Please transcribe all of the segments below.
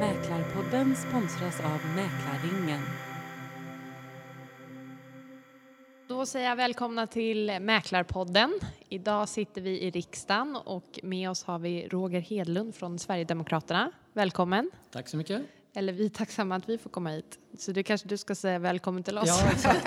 Mäklarpodden sponsras av Mäklarringen. Då säger jag välkomna till Mäklarpodden. Idag sitter vi i riksdagen och med oss har vi Roger Hedlund från Sverigedemokraterna. Välkommen! Tack så mycket. Eller vi är tacksamma att vi får komma hit. Så du kanske du ska säga välkommen till oss. Ja, exakt.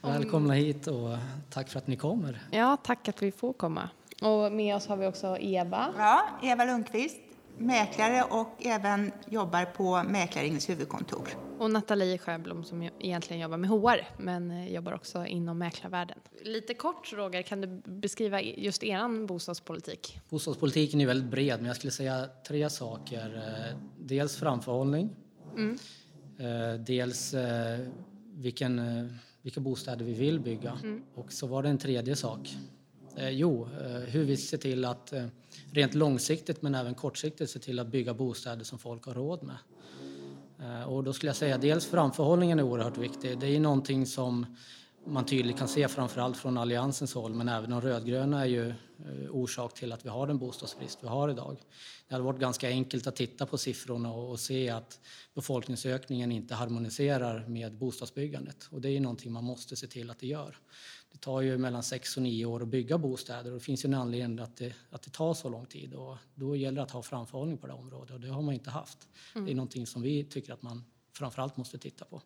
Välkomna hit och tack för att ni kommer. Ja, tack att vi får komma. Och med oss har vi också Eva. Ja, Eva Lundqvist, mäklare och även jobbar på Mäklaringens huvudkontor. Och Nathalie Sjöblom som egentligen jobbar med HR men eh, jobbar också inom mäklarvärlden. Lite kort Roger, kan du beskriva just eran bostadspolitik? Bostadspolitiken är väldigt bred, men jag skulle säga tre saker. Eh, Dels framförhållning, Eh, dels vilken, vilka bostäder vi vill bygga. Och så var det en tredje sak. Jo, hur vi ser till att rent långsiktigt men även kortsiktigt se till att bygga bostäder som folk har råd med. Eh, och då skulle jag säga dels framförhållningen är oerhört viktig. Det är ju någonting som man tydligt kan se framförallt från Alliansens håll men även de rödgröna är ju eh, orsak till att vi har den bostadsbrist vi har idag. Det hade varit ganska enkelt att titta på siffrorna och, och se att befolkningsökningen inte harmoniserar med bostadsbyggandet och det är ju någonting man måste se till att det gör. Det tar ju mellan sex och nio år att bygga bostäder och det finns ju en anledning att det, att det tar så lång tid och då gäller det att ha framförhållning på det området och det har man inte haft. Det är någonting som vi tycker att man framförallt måste titta på.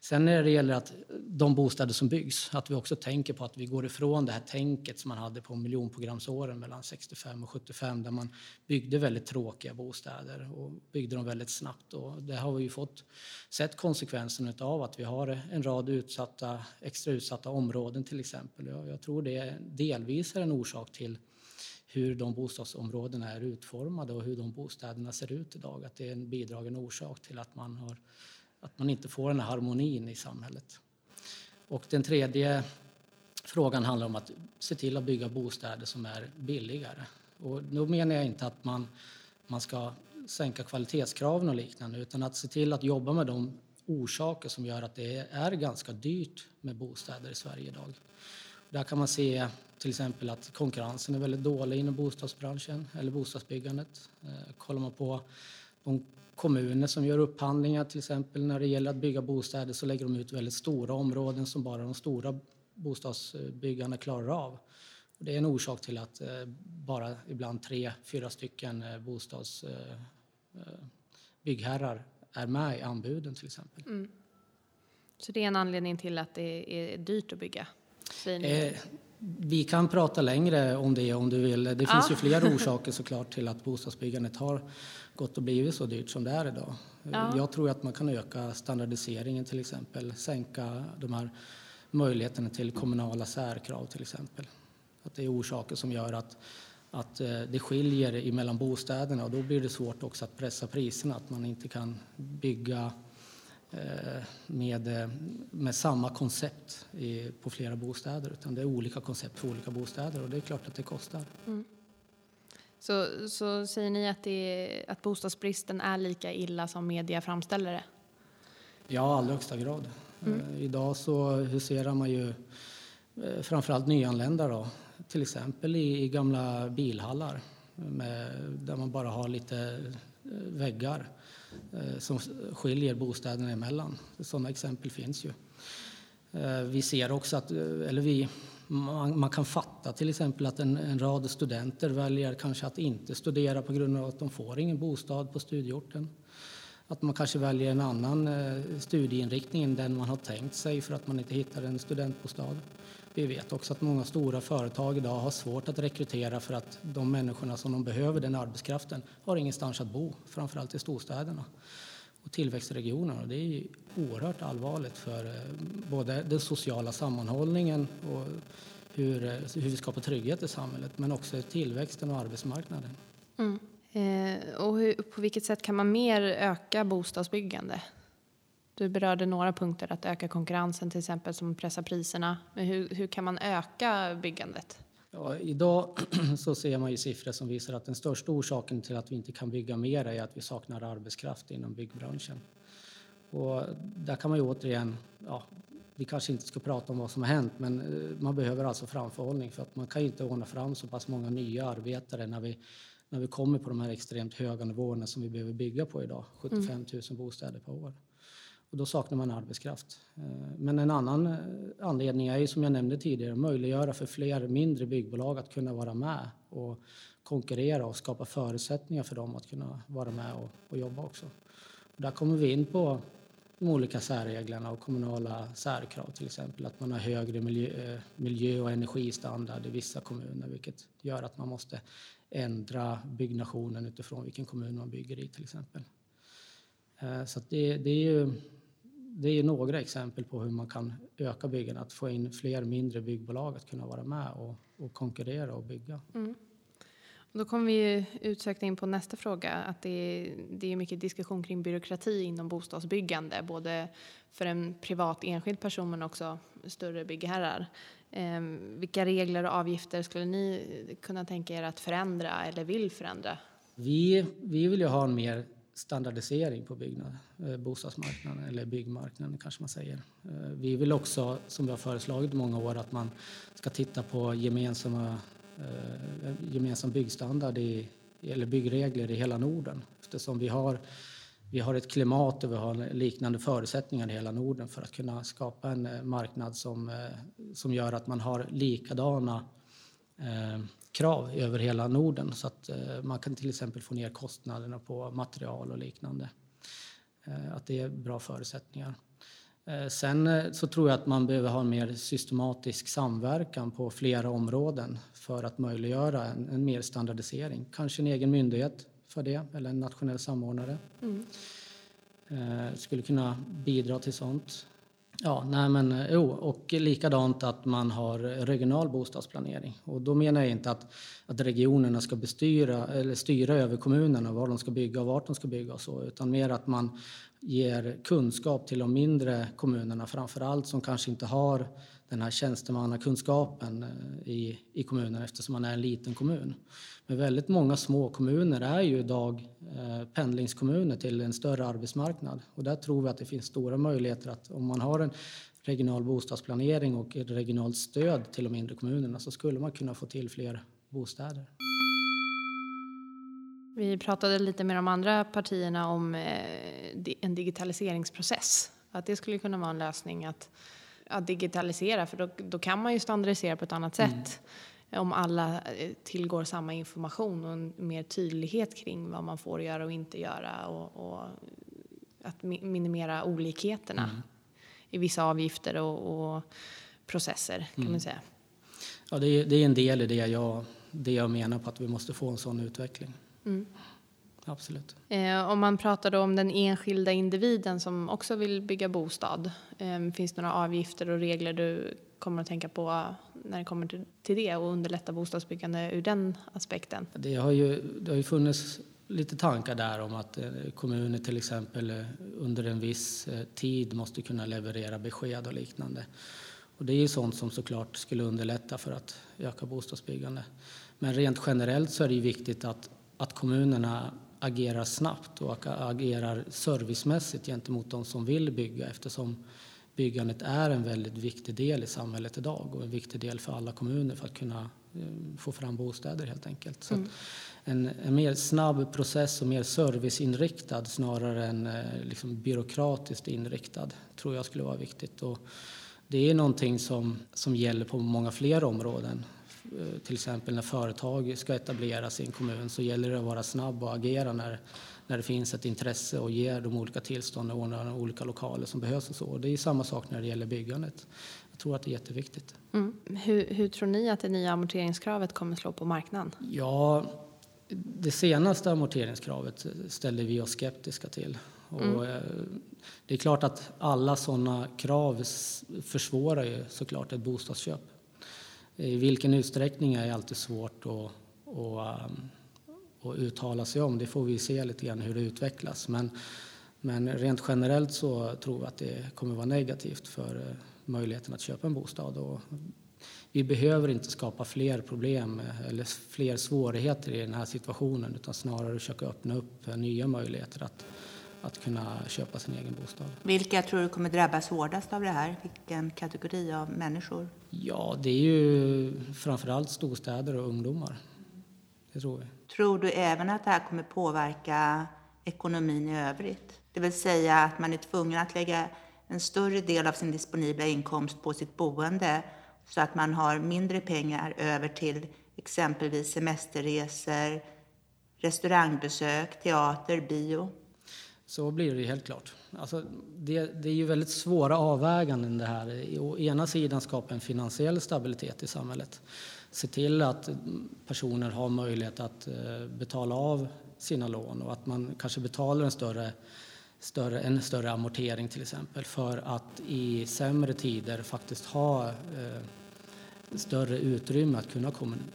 Sen när det gäller att de bostäder som byggs, att vi också tänker på att vi går ifrån det här tänket som man hade på miljonprogramsåren mellan 65 och 75 där man byggde väldigt tråkiga bostäder och byggde dem väldigt snabbt. Och det har vi ju fått sett konsekvenserna av att vi har en rad utsatta, extra utsatta områden till exempel. Jag, tror det delvis är en orsak till hur de bostadsområdena är utformade och hur de bostäderna ser ut idag. Att det är en bidragande orsak till att man har att man inte får den här harmonin i samhället. Och den tredje frågan handlar om att se till att bygga bostäder som är billigare. Och då menar jag inte att man, man ska sänka kvalitetskraven och liknande utan att se till att jobba med de orsaker som gör att det är ganska dyrt med bostäder i Sverige idag. Där kan man se till exempel att konkurrensen är väldigt dålig inom bostadsbranschen eller bostadsbyggandet. Eh, kollar man på de kommuner som gör upphandlingar till exempel när det gäller att bygga bostäder så lägger de ut väldigt stora områden som bara de stora bostadsbyggarna klarar av. Och det är en orsak till att eh, bara ibland tre, fyra stycken eh, bostadsbyggherrar eh, är med i anbuden till exempel. Så det är en anledning till att det är dyrt att bygga? Eh, vi kan prata längre om det om du vill. Det finns ju flera orsaker såklart till att bostadsbyggandet har gått och blivit så dyrt som det är idag. Ja. Jag tror att man kan öka standardiseringen till exempel, sänka de här möjligheterna till kommunala särkrav till exempel. Att det är orsaker som gör att, att eh, det skiljer mellan bostäderna och då blir det svårt också att pressa priserna, att man inte kan bygga med, eh, med samma koncept i, på flera bostäder utan det är olika koncept för olika bostäder och det är klart att det kostar. Så, så säger ni att, det att bostadsbristen är lika illa som media framställer det? Ja, i allra högsta grad. Eh, idag så huserar man ju eh, framförallt nyanlända då, till exempel i, i gamla bilhallar med, där man bara har lite eh, väggar eh, Eh, som skiljer bostäderna emellan. Sådana exempel finns ju. Eh, vi ser också att, eh, eller vi, man, man kan fatta till exempel att en, en rad studenter väljer kanske att inte studera på grund av att de får ingen bostad på studieorten. Att man kanske väljer en annan studieinriktning än den man har tänkt sig för att man inte hittar en studentbostad. Vi vet också att många stora företag idag har svårt att rekrytera för att de människorna som de behöver, den arbetskraften, har ingenstans att bo, framförallt i storstäderna och tillväxtregionerna. Det är ju oerhört allvarligt för eh, både den sociala sammanhållningen och hur, eh, hur vi skapar trygghet i samhället, men också tillväxten och arbetsmarknaden. Mm. Eh, och hur, på vilket sätt kan man mer öka bostadsbyggande? Du berörde några punkter, att öka konkurrensen till exempel som pressar priserna. Men hur, hur kan man öka byggandet? Ja, idag så ser man ju siffror som visar att den största orsaken till att vi inte kan bygga mer är att vi saknar arbetskraft inom byggbranschen. Och där kan man ju återigen, ja, vi kanske inte ska prata om vad som har hänt, men eh, man behöver alltså framförhållning för att man kan inte ordna fram så pass många nya arbetare när vi, när vi kommer på de här extremt höga nivåerna som vi behöver bygga på idag, 75 000 bostäder per år. Och då saknar man arbetskraft. Eh, men en annan eh, anledning är ju som jag nämnde tidigare, att möjliggöra för fler mindre byggbolag att kunna vara med och konkurrera och skapa förutsättningar för dem att kunna vara med och, och jobba också. Och där kommer vi in på de olika särreglerna och kommunala särkrav till exempel. Att man har högre miljö, eh, miljö och energistandard i vissa kommuner vilket gör att man måste ändra byggnationen utifrån vilken kommun man bygger i till exempel. Så det, det, är ju det är några exempel på hur man kan öka byggandet, att få in fler mindre byggbolag att kunna vara med och, och konkurrera och bygga. Mm. Då kommer vi utsökt in på nästa fråga, att det är, det är mycket diskussion kring byråkrati inom bostadsbyggande, både för en privat enskild person men också större byggherrar. Eh, vilka regler och avgifter skulle ni kunna tänka er att förändra eller vill förändra? Vi, vi vill ju ha en mer standardisering på byggnad, eh, bostadsmarknaden eller byggmarknaden kanske man säger. Eh, vi vill också, som vi har föreslagit i många år, att man ska titta på gemensamma, eh, gemensam byggstandard i, eller byggregler i hela Norden eftersom vi har, vi har ett klimat och vi har liknande förutsättningar i hela Norden för att kunna skapa en marknad som, som gör att man har likadana krav över hela Norden så att eh, man kan till exempel få ner kostnaderna på material och liknande. Eh, att det är bra förutsättningar. Eh, sen så tror jag att man behöver ha en mer systematisk samverkan på flera områden för att möjliggöra en, en mer standardisering. Kanske en egen myndighet för det eller en nationell samordnare. Mm. Skulle kunna bidra till sånt. Ja, nej men eh, jo, och likadant att man har regional bostadsplanering. Och då menar jag inte att, att regionerna ska bestyra eller styra över kommunerna var de ska bygga och vart de ska bygga och så, utan mer att man ger kunskap till de mindre kommunerna framför allt som kanske inte har den här tjänstemannakunskapen eh, i, i kommunen eftersom man är en liten kommun. Men väldigt många små kommuner är ju idag eh, pendlingskommuner till en större arbetsmarknad och där tror vi att det finns stora möjligheter att om man har en regional bostadsplanering och ett regionalt stöd till de mindre kommunerna så skulle man kunna få till fler bostäder. Vi pratade lite med de andra partierna om eh, en digitaliseringsprocess. Att det skulle kunna vara en lösning att, att digitalisera för då, då kan man ju standardisera på ett annat mm. sätt om alla eh, tillgår samma information och en mer tydlighet kring vad man får göra och inte göra och, och att minimera olikheterna mm. i vissa avgifter och, och processer kan mm. man säga. Ja, det är, det är, en del i det jag, det jag menar på att vi måste få en sån utveckling. Mm. Absolut. Eh, om man pratar om den enskilda individen som också vill bygga bostad, eh, finns det några avgifter och regler du kommer att tänka på när det kommer till, till det och underlätta bostadsbyggande ur den aspekten? Det har ju, det har ju funnits lite tankar där om att eh, kommuner till exempel eh, under en viss eh, tid måste kunna leverera besked och liknande. Och det är ju sånt som såklart skulle underlätta för att öka bostadsbyggande. Men rent generellt så är det ju viktigt att, att kommunerna agerar snabbt och agerar servicemässigt gentemot de som vill bygga eftersom byggandet är en väldigt viktig del i samhället idag och en viktig del för alla kommuner för att kunna eh, få fram bostäder helt enkelt. Så mm. en, en, mer snabb process och mer serviceinriktad snarare än eh, liksom byråkratiskt inriktad tror jag skulle vara viktigt. Och det är någonting som, som gäller på många fler områden. Eh, till exempel när företag ska etableras i en kommun så gäller det att vara snabb och agera när när det finns ett intresse och ger de olika tillstånd och ordnar de olika lokaler som behövs och så. Det är samma sak när det gäller byggandet. Jag tror att det är jätteviktigt. Mm. Hur, hur, tror ni att det nya amorteringskravet kommer slå på marknaden? Ja, det senaste amorteringskravet ställde vi oss skeptiska till. Mm. Eh, det är klart att alla sådana krav försvårar ju såklart ett bostadsköp. I vilken utsträckning är alltid svårt att, att um, att uttala sig om. Det får vi se lite grann hur det utvecklas. Men, men rent generellt så tror vi att det kommer vara negativt för eh, möjligheten att köpa en bostad. Och vi behöver inte skapa fler problem eh, eller fler svårigheter i den här situationen utan snarare försöka öppna upp eh, nya möjligheter att, att kunna köpa sin egen bostad. Vilka tror du kommer drabbas hårdast av det här? Vilken kategori av människor? Ja, det är ju framförallt storstäder och ungdomar. Det tror vi. Tror du även att det här kommer påverka ekonomin i övrigt? Det vill säga att man är tvungen att lägga en större del av sin disponibla inkomst på sitt boende så att man har mindre pengar över till exempelvis semesterresor, restaurangbesök, teater, bio. Så blir det helt klart. Alltså, det, det, är ju väldigt svåra avväganden det här. Å ena sidan skapa en finansiell stabilitet i samhället. Se till att personer har möjlighet att eh, betala av sina lån och att man kanske betalar en större, större, en större amortering till exempel för att i sämre tider faktiskt ha eh, större utrymme att kunna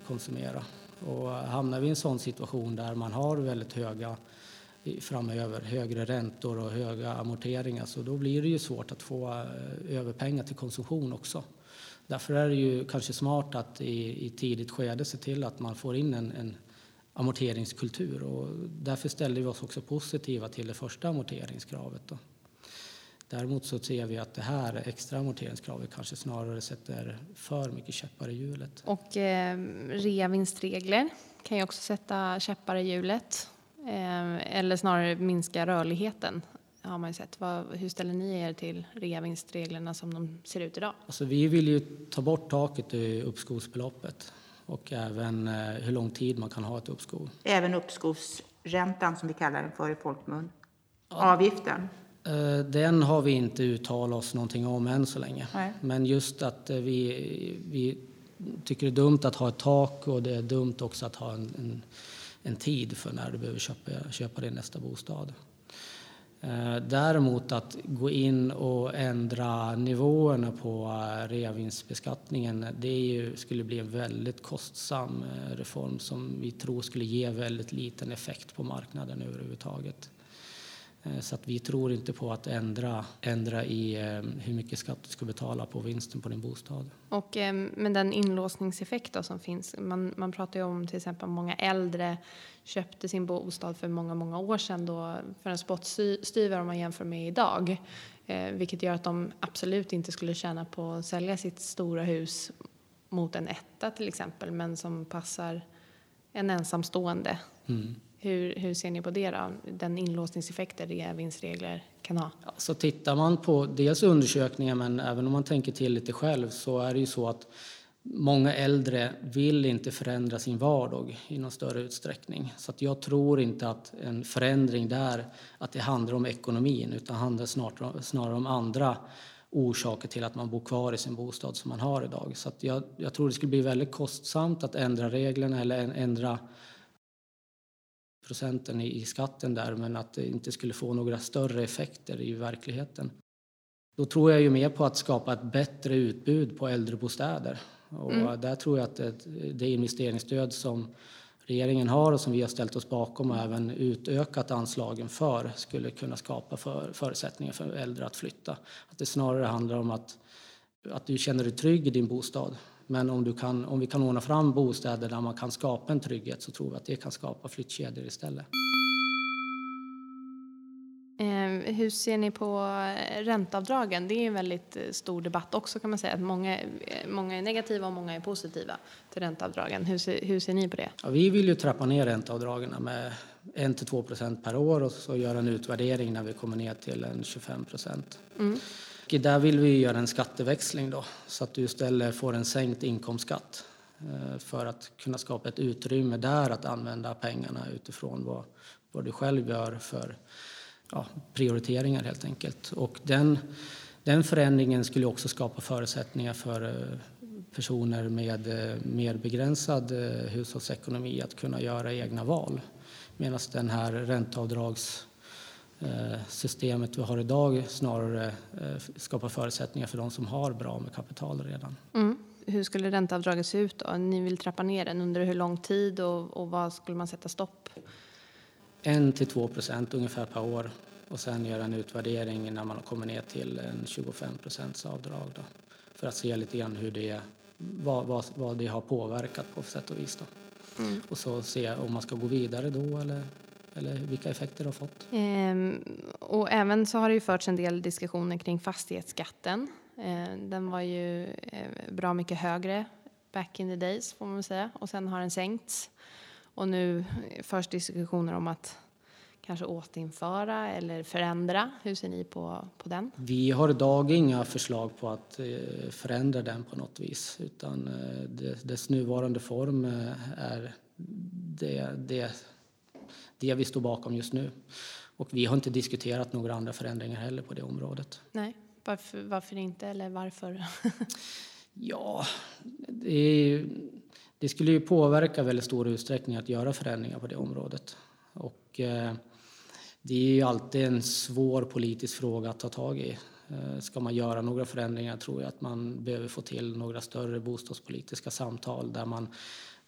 konsumera. Och hamnar vi i en sån situation där man har väldigt höga framöver, högre räntor och höga amorteringar, så då blir det ju svårt att få eh, över pengar till konsumtion också. Därför är det ju kanske smart att i, i tidigt skede se till att man får in en, en amorteringskultur och därför ställde vi oss också positiva till det första amorteringskravet. Då. Däremot så ser vi att det här extra amorteringskravet kanske snarare sätter för mycket käppar i hjulet. Och eh, reavinstregler kan ju också sätta käppar i hjulet. Eh, eller snarare minska rörligheten har man ju sett. Vad, hur ställer ni er till reavinstreglerna som de ser ut idag? Alltså vi vill ju ta bort taket i uppskovsbeloppet och även eh, hur lång tid man kan ha ett uppskov. Även uppskovsräntan som vi kallar den för i folkmun. Avgiften. Eh, den har vi inte uttalat oss någonting om än så länge. Nej. Men just att eh, vi, vi tycker det är dumt att ha ett tak och det är dumt också att ha en, en, en tid för när du behöver köpa, köpa din nästa bostad. Eh, däremot att gå in och ändra nivåerna på eh, reavinstbeskattningen det ju, skulle bli en väldigt kostsam eh, reform som vi tror skulle ge väldigt liten effekt på marknaden överhuvudtaget. Eh, så att vi tror inte på att ändra, ändra i eh, hur mycket skatt du ska betala på vinsten på din bostad. Och, eh, men den inlåsningseffekt som finns, man, man pratar ju om till exempel många äldre köpte sin bostad för många, många år sedan då för en spottstyver om man jämför med idag. Vilket gör att de absolut inte skulle tjäna på att sälja sitt stora hus mot en etta till exempel, men som passar en ensamstående. Mm. Hur, hur ser ni på det då? Den inlåsningseffekter reavinstregler kan ha? Ja, så tittar man på dels undersökningar men även om man tänker till lite själv så är det ju så att många äldre vill inte förändra sin vardag i någon större utsträckning. Så att jag tror inte att en förändring där, att det handlar om ekonomin utan handlar snarare, snarare om andra orsaker till att man bor kvar i sin bostad som man har idag. Så att jag, jag tror det skulle bli väldigt kostsamt att ändra reglerna eller ändra procenten i skatten där men att det inte skulle få några större effekter i verkligheten. Då tror jag ju mer på att skapa ett bättre utbud på äldrebostäder. Och mm. där tror jag att det, det investeringsstöd som regeringen har och som vi har ställt oss bakom och även utökat anslagen för skulle kunna skapa för, förutsättningar för äldre att flytta. Att det snarare handlar om att, att du känner dig trygg i din bostad men om, kan, om vi kan ordna fram bostäder där man kan skapa en trygghet så tror vi att det kan skapa flyttkedjor istället. Eh, hur ser ni på ränteavdragen? Det är en väldigt eh, stor debatt också kan man säga. Att många, eh, många är negativa och många är positiva till ränteavdragen. Hur ser, hur ser ni på det? Ja, vi vill ju trappa ner ränteavdragen med 1-2 procent per år och så göra en utvärdering när vi kommer ner till en 25 procent. Mm. Där vill vi göra en skatteväxling då, så att du istället får en sänkt inkomstskatt eh, för att kunna skapa ett utrymme där att använda pengarna utifrån vad, vad du själv gör för ja, prioriteringar helt enkelt. Och den, den förändringen skulle också skapa förutsättningar för eh, personer med eh, mer begränsad hushållsekonomi att kunna göra egna val. Medan den här ränteavdrags systemet vi har idag snarare eh, skapar förutsättningar för de som har bra med kapital redan. Mm. Hur skulle ränteavdraget se ut då? Ni vill trappa ner den under hur lång tid och, och vad skulle man sätta stopp? 1 till 2 procent ungefär per år och sen göra en utvärdering när man kommit ner till en 25 procents avdrag då, för att se lite grann hur det, vad, vad, vad det har påverkat på sätt och vis. Då. Mm. Och så se om man ska gå vidare då eller eller vilka effekter det har fått. Ehm, och även så har det ju förts en del diskussioner kring fastighetsskatten. Ehm, den var ju eh, bra mycket högre back in the days får man säga och sen har den sänkts. Och nu förs diskussioner om att kanske återinföra eller förändra. Hur ser ni på, på den? Vi har idag inga förslag på att eh, förändra den på något vis utan eh, dess nuvarande form eh, är det, det, det vi står bakom just nu. Och vi har inte diskuterat några andra förändringar heller på det området. Nej, varför, varför inte eller varför? ja, det, det, skulle ju påverka väldigt stor utsträckning att göra förändringar på det området. Och, eh, det är ju alltid en svår politisk fråga att ta tag i. Eh, ska man göra några förändringar tror jag att man behöver få till några större bostadspolitiska samtal där man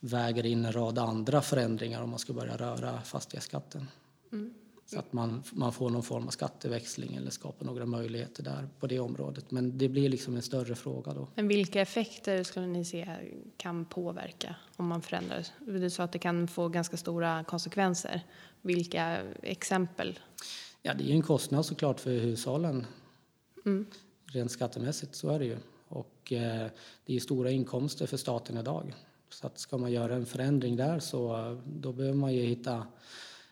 väger in en rad andra förändringar om man ska börja röra fastighetsskatten. Mm. Så att man, man får någon form av skatteväxling eller skapar några möjligheter där på det området. Men det blir liksom en större fråga då. Men vilka effekter skulle ni se kan påverka om man förändrar? Du sa att det kan få ganska stora konsekvenser. Vilka exempel? Ja, det är en kostnad såklart för hushållen. Mm. Rent skattemässigt, så är det ju. Och eh, det är stora inkomster för staten idag. Så att ska man göra en förändring där så då behöver man ju hitta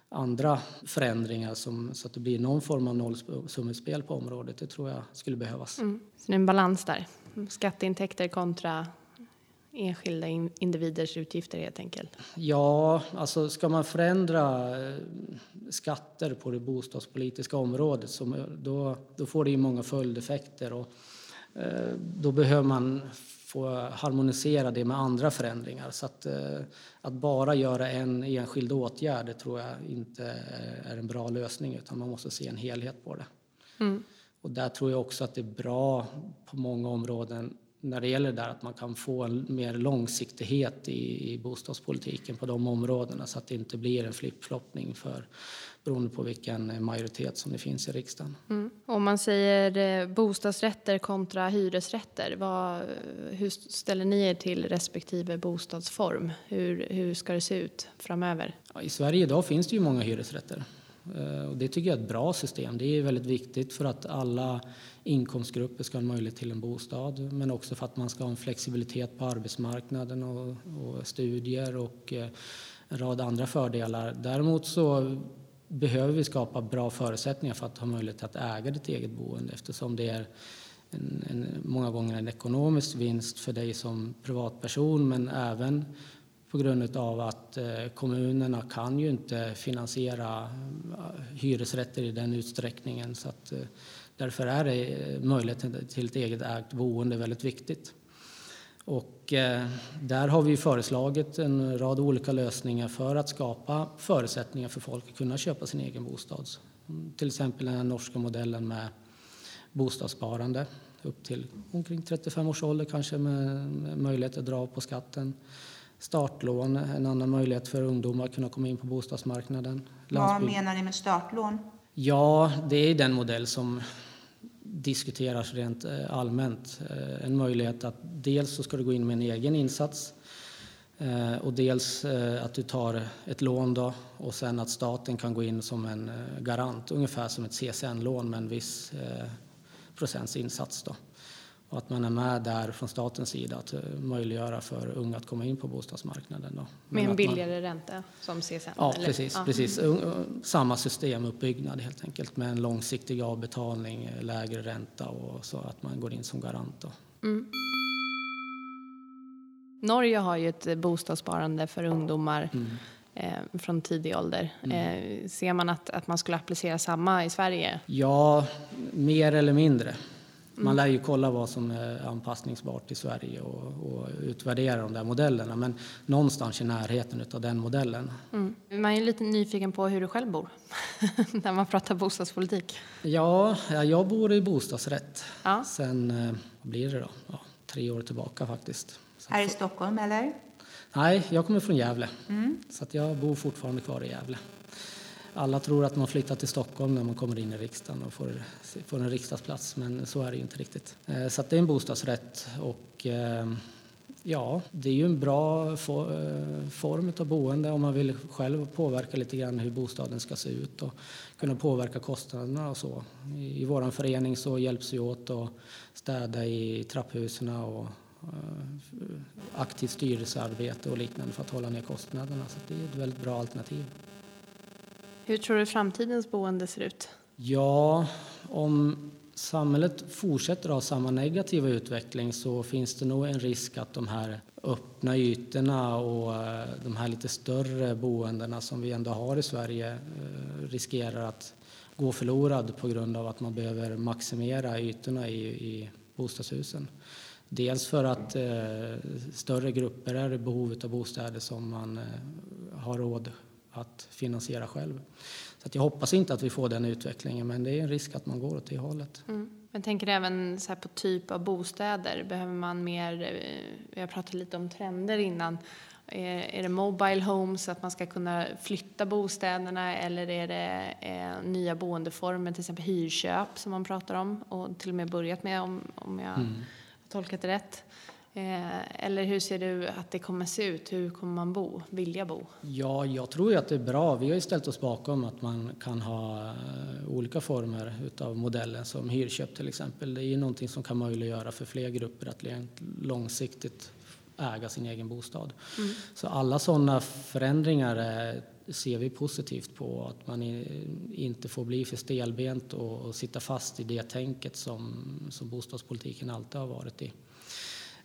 andra förändringar som, så att det blir någon form av nollsummespel på området. Det tror jag skulle behövas. Mm. Så det är en balans där? Skatteintäkter kontra enskilda individers utgifter helt enkelt? Ja, alltså ska man förändra eh, skatter på det bostadspolitiska området så då, då får det ju många följdeffekter och eh, då behöver man få harmonisera det med andra förändringar. Så att, eh, att bara göra en enskild åtgärd det tror jag inte är en bra lösning utan man måste se en helhet på det. Mm. Och där tror jag också att det är bra på många områden när det gäller det där att man kan få en mer långsiktighet i, i bostadspolitiken på de områdena så att det inte blir en flippfloppning för beroende på vilken majoritet som det finns i riksdagen. Mm. Om man säger eh, bostadsrätter kontra hyresrätter, vad, hur ställer ni er till respektive bostadsform? Hur, hur ska det se ut framöver? Ja, I Sverige idag finns det ju många hyresrätter. Eh, och det tycker jag är ett bra system. Det är väldigt viktigt för att alla inkomstgrupper ska ha möjlighet till en bostad men också för att man ska ha en flexibilitet på arbetsmarknaden och, och studier och eh, en rad andra fördelar. Däremot så behöver vi skapa bra förutsättningar för att ha möjlighet att äga ditt eget boende eftersom det är en, en, många gånger en ekonomisk vinst för dig som privatperson men även på grund av att eh, kommunerna kan ju inte finansiera eh, hyresrätter i den utsträckningen. Så att, eh, därför är det möjligheten till ett eget ägt boende väldigt viktigt. Och där har vi föreslagit en rad olika lösningar för att skapa förutsättningar för folk att kunna köpa sin egen bostad. Till exempel den norska modellen med bostadssparande upp till omkring 35 års ålder kanske med möjlighet att dra av på skatten startlån, en annan möjlighet för ungdomar att kunna komma in på bostadsmarknaden. Landsbygd. Vad menar ni med startlån? Ja, det är den modell som diskuteras rent eh, allmänt. Eh, en möjlighet att dels så ska du gå in med en egen insats eh, och dels att du tar ett lån då, och sen att staten kan gå in som en garant, ungefär som ett CSN-lån med en viss procents insats. Då och att man är med där från statens sida att eh, möjliggöra för unga att komma in på bostadsmarknaden. Då. Med en billigare man... ränta som CSN? Ja, eller? precis. Ja. precis. Samma systemuppbyggnad helt enkelt med en långsiktig avbetalning, lägre ränta och så att man går in som garant. Mm. Norge har ju ett bostadssparande för ungdomar mm. eh, från tidig ålder. Mm. Eh, ser man att, att man skulle applicera samma i Sverige? Ja, mer eller mindre. Man lär ju kolla vad som är anpassningsbart i Sverige och, och utvärdera de där modellerna. Men någonstans i närheten av den modellen. Mm. Man är lite nyfiken på hur du själv bor när man pratar bostadspolitik. Ja, jag bor i bostadsrätt ja. sen, eh, vad blir det då? Ja, tre år tillbaka faktiskt. Så Här i Stockholm eller? Nej, jag kommer från Gävle. Mm. Så att jag bor fortfarande kvar i Gävle alla tror att man flyttar till Stockholm när man kommer in i riksdagen och får, får en riksdagsplats, men så är det ju inte riktigt. Eh, så det är en bostadsrätt och eh, Ja, det är ju en bra eh, form av boende om man vill själv påverka lite grann hur bostaden ska se ut och kunna påverka kostnaderna och så. I vår förening så hjälps vi åt att städa i trapphusen och aktivt styrelsearbete och liknande för att hålla ner kostnaderna. Så det är ett väldigt bra alternativ. Hur tror du framtidens boende ser ut? Ja, om samhället fortsätter ha samma negativa utveckling så finns det nog en risk att de här öppna ytorna och eh, de här lite större boendena som vi ändå har i Sverige eh, riskerar att gå förlorad på grund av att man behöver maximera ytorna i, i bostadshusen. Dels för att eh, större grupper är i behov av bostäder som man eh, har råd att finansiera själv. Så jag hoppas inte att vi får den utvecklingen, men det är en risk att man går åt det hållet. Mm. Jag tänker även så på typ av bostäder. Behöver man mer, eh, vi har pratat lite om trender innan. Eh, är det mobile homes, att man ska kunna flytta bostäderna eller är det eh, nya boendeformer, till exempel hyrköp som man pratar om och till och med börjat med om, om jag mm. har tolkat det rätt. Eh, eller hur ser du att det kommer se ut? Hur kommer man bo, vilja bo? Ja, jag tror ju att det är bra. Vi har ju ställt oss bakom att man kan ha eh, olika former utav modellen som hyrköp till exempel. Det är ju någonting som kan möjliggöra för fler grupper att långsiktigt äga sin egen bostad. Mm. Så alla sådana förändringar ser vi positivt på. Att man inte får bli för stelbent och, sitta fast i det tänket som, som bostadspolitiken alltid har varit i.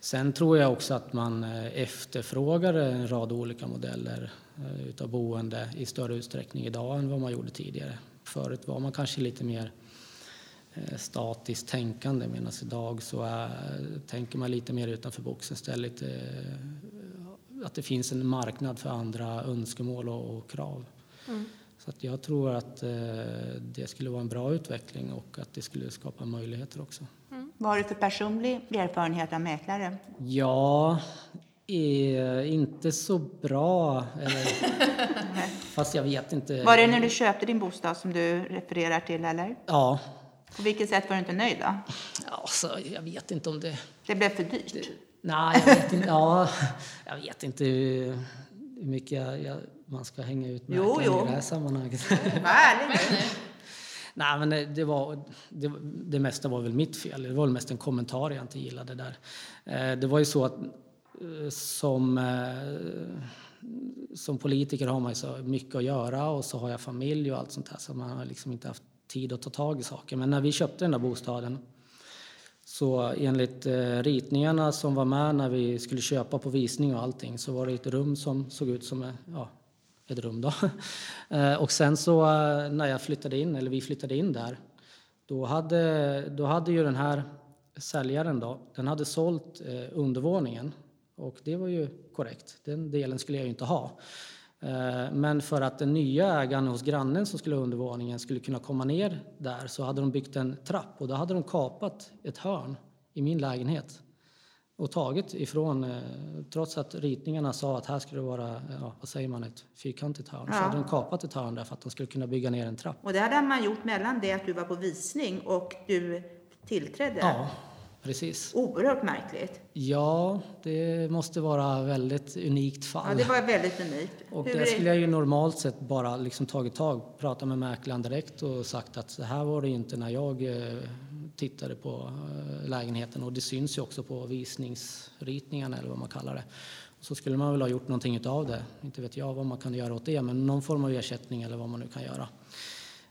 Sen tror jag också att man eh, efterfrågar en rad olika modeller eh, utav boende i större utsträckning idag än vad man gjorde tidigare. Förut var man kanske lite mer eh, statiskt tänkande medan idag så är, tänker man lite mer utanför boxen. Stället, att det finns en marknad för andra önskemål och, och krav. Mm. Så att jag tror att det skulle vara en bra utveckling och att det skulle skapa möjligheter också. Vad har du för personlig erfarenhet av mäklare? Ja, inte så bra. Fast jag vet inte. Var det när du köpte din bostad som du refererar till? eller? Ja. På vilket sätt var du inte nöjd? då? Ja, så jag vet inte om det... Det blev för dyrt? Det, nej, jag vet inte, ja, jag vet inte hur mycket jag, jag, man ska hänga ut med i det här sammanhanget. Var ärlig nu. Nej, men det, var, det, det mesta var väl mitt fel. Det var väl mest en kommentar jag inte gillade där. Eh, det var ju så att eh, som, eh, som politiker har man ju så mycket att göra och så har jag familj och allt sånt där så man har liksom inte haft tid att ta tag i saker. Men när vi köpte den där bostaden så enligt ritningarna som var med när vi skulle köpa på visning och allting så var det ett rum som såg ut som ja, ett rum. Då. Eh, och sen så eh, när jag flyttade in, eller vi flyttade in där, då hade, då hade ju den här säljaren då, den hade sålt eh, undervåningen och det var ju korrekt. Den delen skulle jag ju inte ha. Men för att den nya ägaren hos grannen som skulle ha undervåningen skulle kunna komma ner där så hade de byggt en trapp och då hade de kapat ett hörn i min lägenhet och tagit ifrån, eh, trots att ritningarna sa att här skulle det vara, ja, vad säger man, ett fyrkantigt hörn, ja. så hade de kapat ett hörn där för att de skulle kunna bygga ner en trapp. Och det hade man gjort mellan det att du var på visning och du tillträdde? Ja, precis. Oerhört märkligt. Ja, det måste vara väldigt unikt fall. Ja, det var väldigt unikt. Och Hur det skulle jag ju normalt sett bara liksom tagit tag, pratat med mäklaren direkt och sagt att det här var det inte när jag eh, tittade på eh, lägenheten och det syns ju också på visningsritningarna eller vad man kallar det. Så skulle man väl ha gjort någonting av det. Inte vet jag vad man kan göra åt det, men någon form av ersättning eller vad man nu kan göra.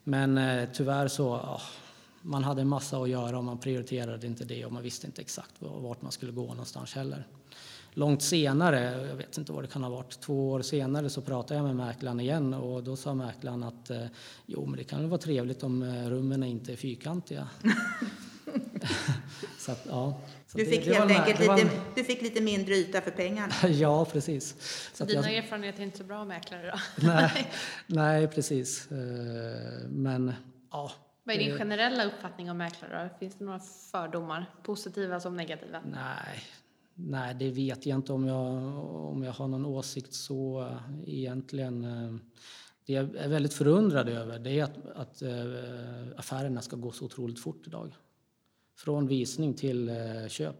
Men eh, tyvärr så, ja, man hade en massa att göra och man prioriterade inte det och man visste inte exakt vart man skulle gå någonstans heller. Långt senare, jag vet inte vad det kan ha varit, två år senare så pratade jag med mäklaren igen och då sa mäklaren att eh, jo men det kan väl vara trevligt om eh, rummen inte är fyrkantiga. så att, ja. Så du fick det, helt det enkelt lite, en... du fick lite mindre yta för pengarna? ja, precis. Så Dina jag... erfarenheter är inte så bra mäklare då? nej, nej, precis. Eh, men ja. Vad är din generella uppfattning om mäklare? Finns det några fördomar, positiva som negativa? Nej, Nej, det vet jag inte om jag, om jag har någon åsikt så eh, egentligen. Eh, det jag är väldigt förundrad över det är att, att eh, affärerna ska gå så otroligt fort idag. Från visning till köp.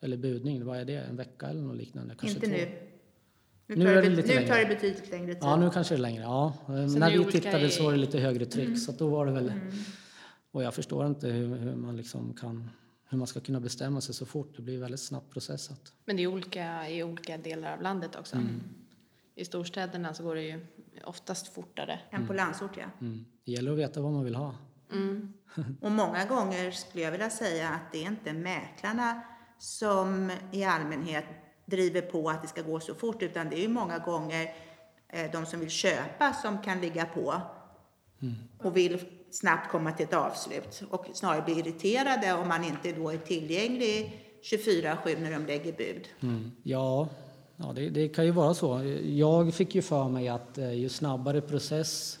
eller budning, vad är det? En vecka eller något liknande? Kanske Inte två. nu. Nu, nu, tar, det, det, lite nu tar det betydligt längre tid. Ja, nu kanske det är längre. Ja. När vi tittade i... så var det lite högre tryck, mm. så då var det väl... Mm. Och jag förstår inte hur, hur, man liksom kan hur man ska kunna bestämma sig så fort. Det blir väldigt snabbt processat. Men det är olika i olika delar av landet också. Mm. I storstäderna så går det ju oftast fortare. Än på landsort, ja. Mm. Det gäller att veta vad man vill ha. Mm. Och många gånger skulle jag vilja säga att det är inte mäklarna som i allmänhet driver på att det ska gå så fort, utan det är ju många gånger eh, de som vill köpa som kan ligga på mm. och vill snabbt komma till ett avslut och snarare bli irriterade om man inte då är tillgänglig 24-7 när de lägger bud. Mm. Ja, ja det, det, kan ju vara så. Jag fick ju för mig att eh, ju snabbare process,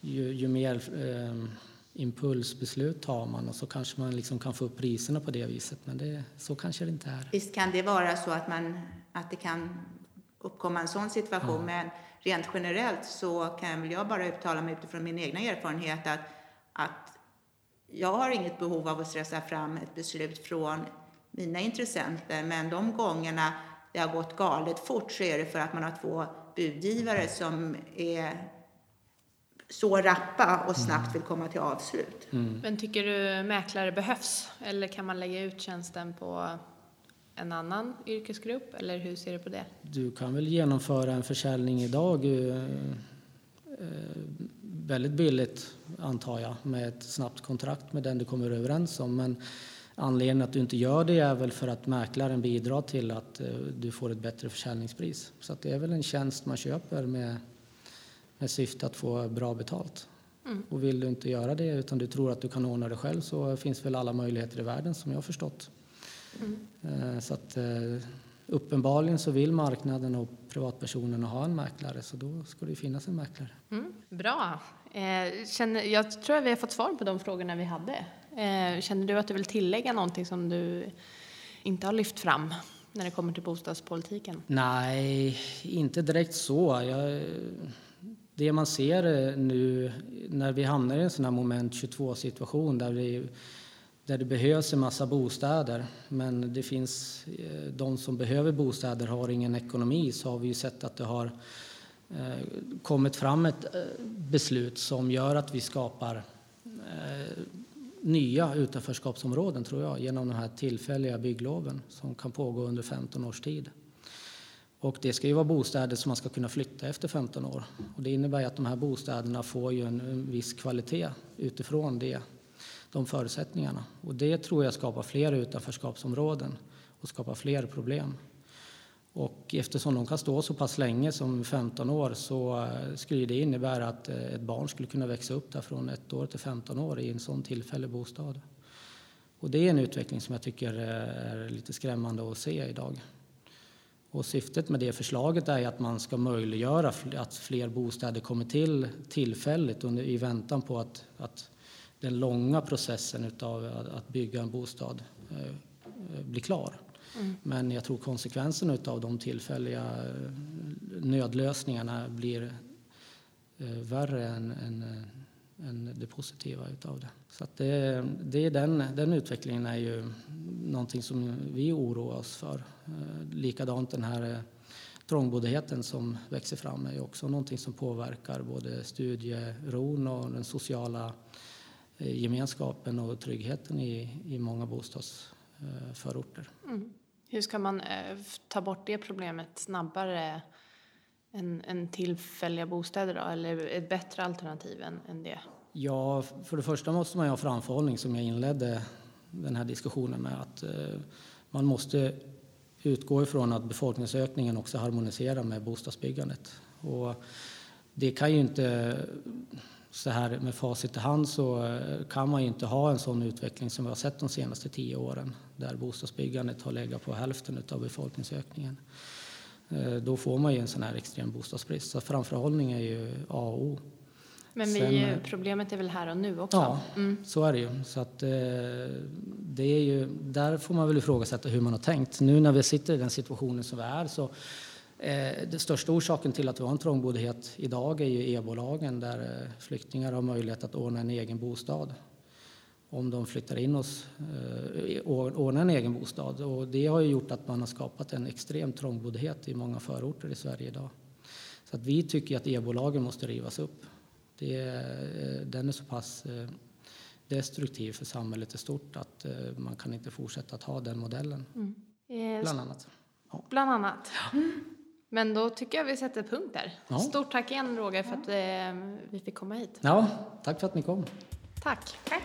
ju, ju mer eh, impulsbeslut tar man och så kanske man liksom kan få upp priserna på det viset. Men det, så kanske det inte är. Visst kan det vara så att, man, att det kan uppkomma en sån situation. Ja. Men rent generellt så kan jag bara uttala mig utifrån min egna erfarenhet att, att jag har inget behov av att stressa fram ett beslut från mina intressenter. Men de gångerna det har gått galet fort så är det för att man har två budgivare som är så rappa och snabbt vill komma till avslut. Mm. Men tycker du mäklare behövs? Eller kan man lägga ut tjänsten på en annan yrkesgrupp? Eller hur ser du på det? Du kan väl genomföra en försäljning idag eh, väldigt billigt, antar jag, med ett snabbt kontrakt med den du kommer överens om. Men anledningen att du inte gör det är väl för att mäklaren bidrar till att eh, du får ett bättre försäljningspris. Så det är väl en tjänst man köper med med syfte att få bra betalt. Mm. Och vill du inte göra det utan du tror att du kan ordna det själv så finns väl alla möjligheter i världen som jag har förstått. Mm. Eh, så att eh, uppenbarligen så vill marknaden och privatpersonerna ha en mäklare så då ska det finnas en mäklare. Mm. Bra. Eh, känner, jag tror att vi har fått svar på de frågorna vi hade. Känner du att du vill tillägga någonting som du inte har lyft fram när det kommer till bostadspolitiken? Nej, inte direkt så. Jag det man ser eh, nu när vi hamnar i en sån här moment 22 situation där, vi, där det behövs en massa bostäder men det finns eh, de som behöver bostäder har ingen ekonomi så har vi ju sett att det har eh, kommit fram ett eh, beslut som gör att vi skapar nya utanförskapsområden tror jag genom de här tillfälliga byggloven som kan pågå under 15 års tid. Och det ska ju vara bostäder som man ska kunna flytta efter 15 år. Och det innebär att de här bostäderna får ju en, en viss kvalitet utifrån det, de förutsättningarna. Och det tror jag skapar fler utanförskapsområden och skapar fler problem. Och eftersom de kan stå så pass länge som 15 år så eh, skulle det innebära att eh, ett barn skulle kunna växa upp där från ett år till 15 år i en sån tillfällig bostad. Och det är en utveckling som jag tycker eh, är lite skrämmande att se idag. Och syftet med det förslaget är att man ska möjliggöra att fler bostäder kommer till tillfälligt under, i väntan på att, att den långa processen av att bygga en bostad eh, blir klar. Mm. Men jag tror konsekvenserna av de tillfälliga eh, nödlösningarna blir eh, värre än, än, än det positiva utav det. Så det, det är den, den utvecklingen är ju någonting som vi oroar oss för. Likadant den här trångboddheten som växer fram är också någonting som påverkar både studieron och den sociala gemenskapen och tryggheten i, i många bostadsförorter. Mm. Hur ska man ta bort det problemet snabbare än, än tillfälliga bostäder då? Eller ett bättre alternativ än, än det? Ja, för det första måste man ha framförhållning som jag inledde den här diskussionen med. Att eh, man måste utgå ifrån att befolkningsökningen också harmoniserar med bostadsbyggandet. Och det kan ju inte, så här med facit i hand, så eh, kan man ju inte ha en sån utveckling som vi har sett de senaste tio åren där bostadsbyggandet har legat på hälften av befolkningsökningen. Eh, då får man ju en sån här extrem bostadsbrist. Så framförhållning är ju A och O. Men vi, Sen, problemet är väl här och nu också? Ja, mm. så är det ju. Så att, eh, det är ju. Där får man väl ifrågasätta hur man har tänkt. Nu när vi sitter i den situationen som vi är så den största orsaken till att vi har en trångboddhet idag är ju e-bolagen där eh, flyktingar har möjlighet att ordna en egen bostad. om de flyttar in hos, eh, ordnar en egen bostad. Och det har gjort att man har skapat en extrem trångboddhet i många förorter i Sverige idag. Så att vi tycker att e-bolagen måste rivas upp. Det, eh, den är så pass eh, destruktiv för samhället i stort att eh, man kan inte fortsätta att ha den modellen. Mm. Bland annat. Ja. Bland annat. Mm. Men då tycker jag vi sätter punkt där. Ja. Stort tack igen Roger för att vi fick komma hit. Ja, tack för att ni kom. Tack. Tack.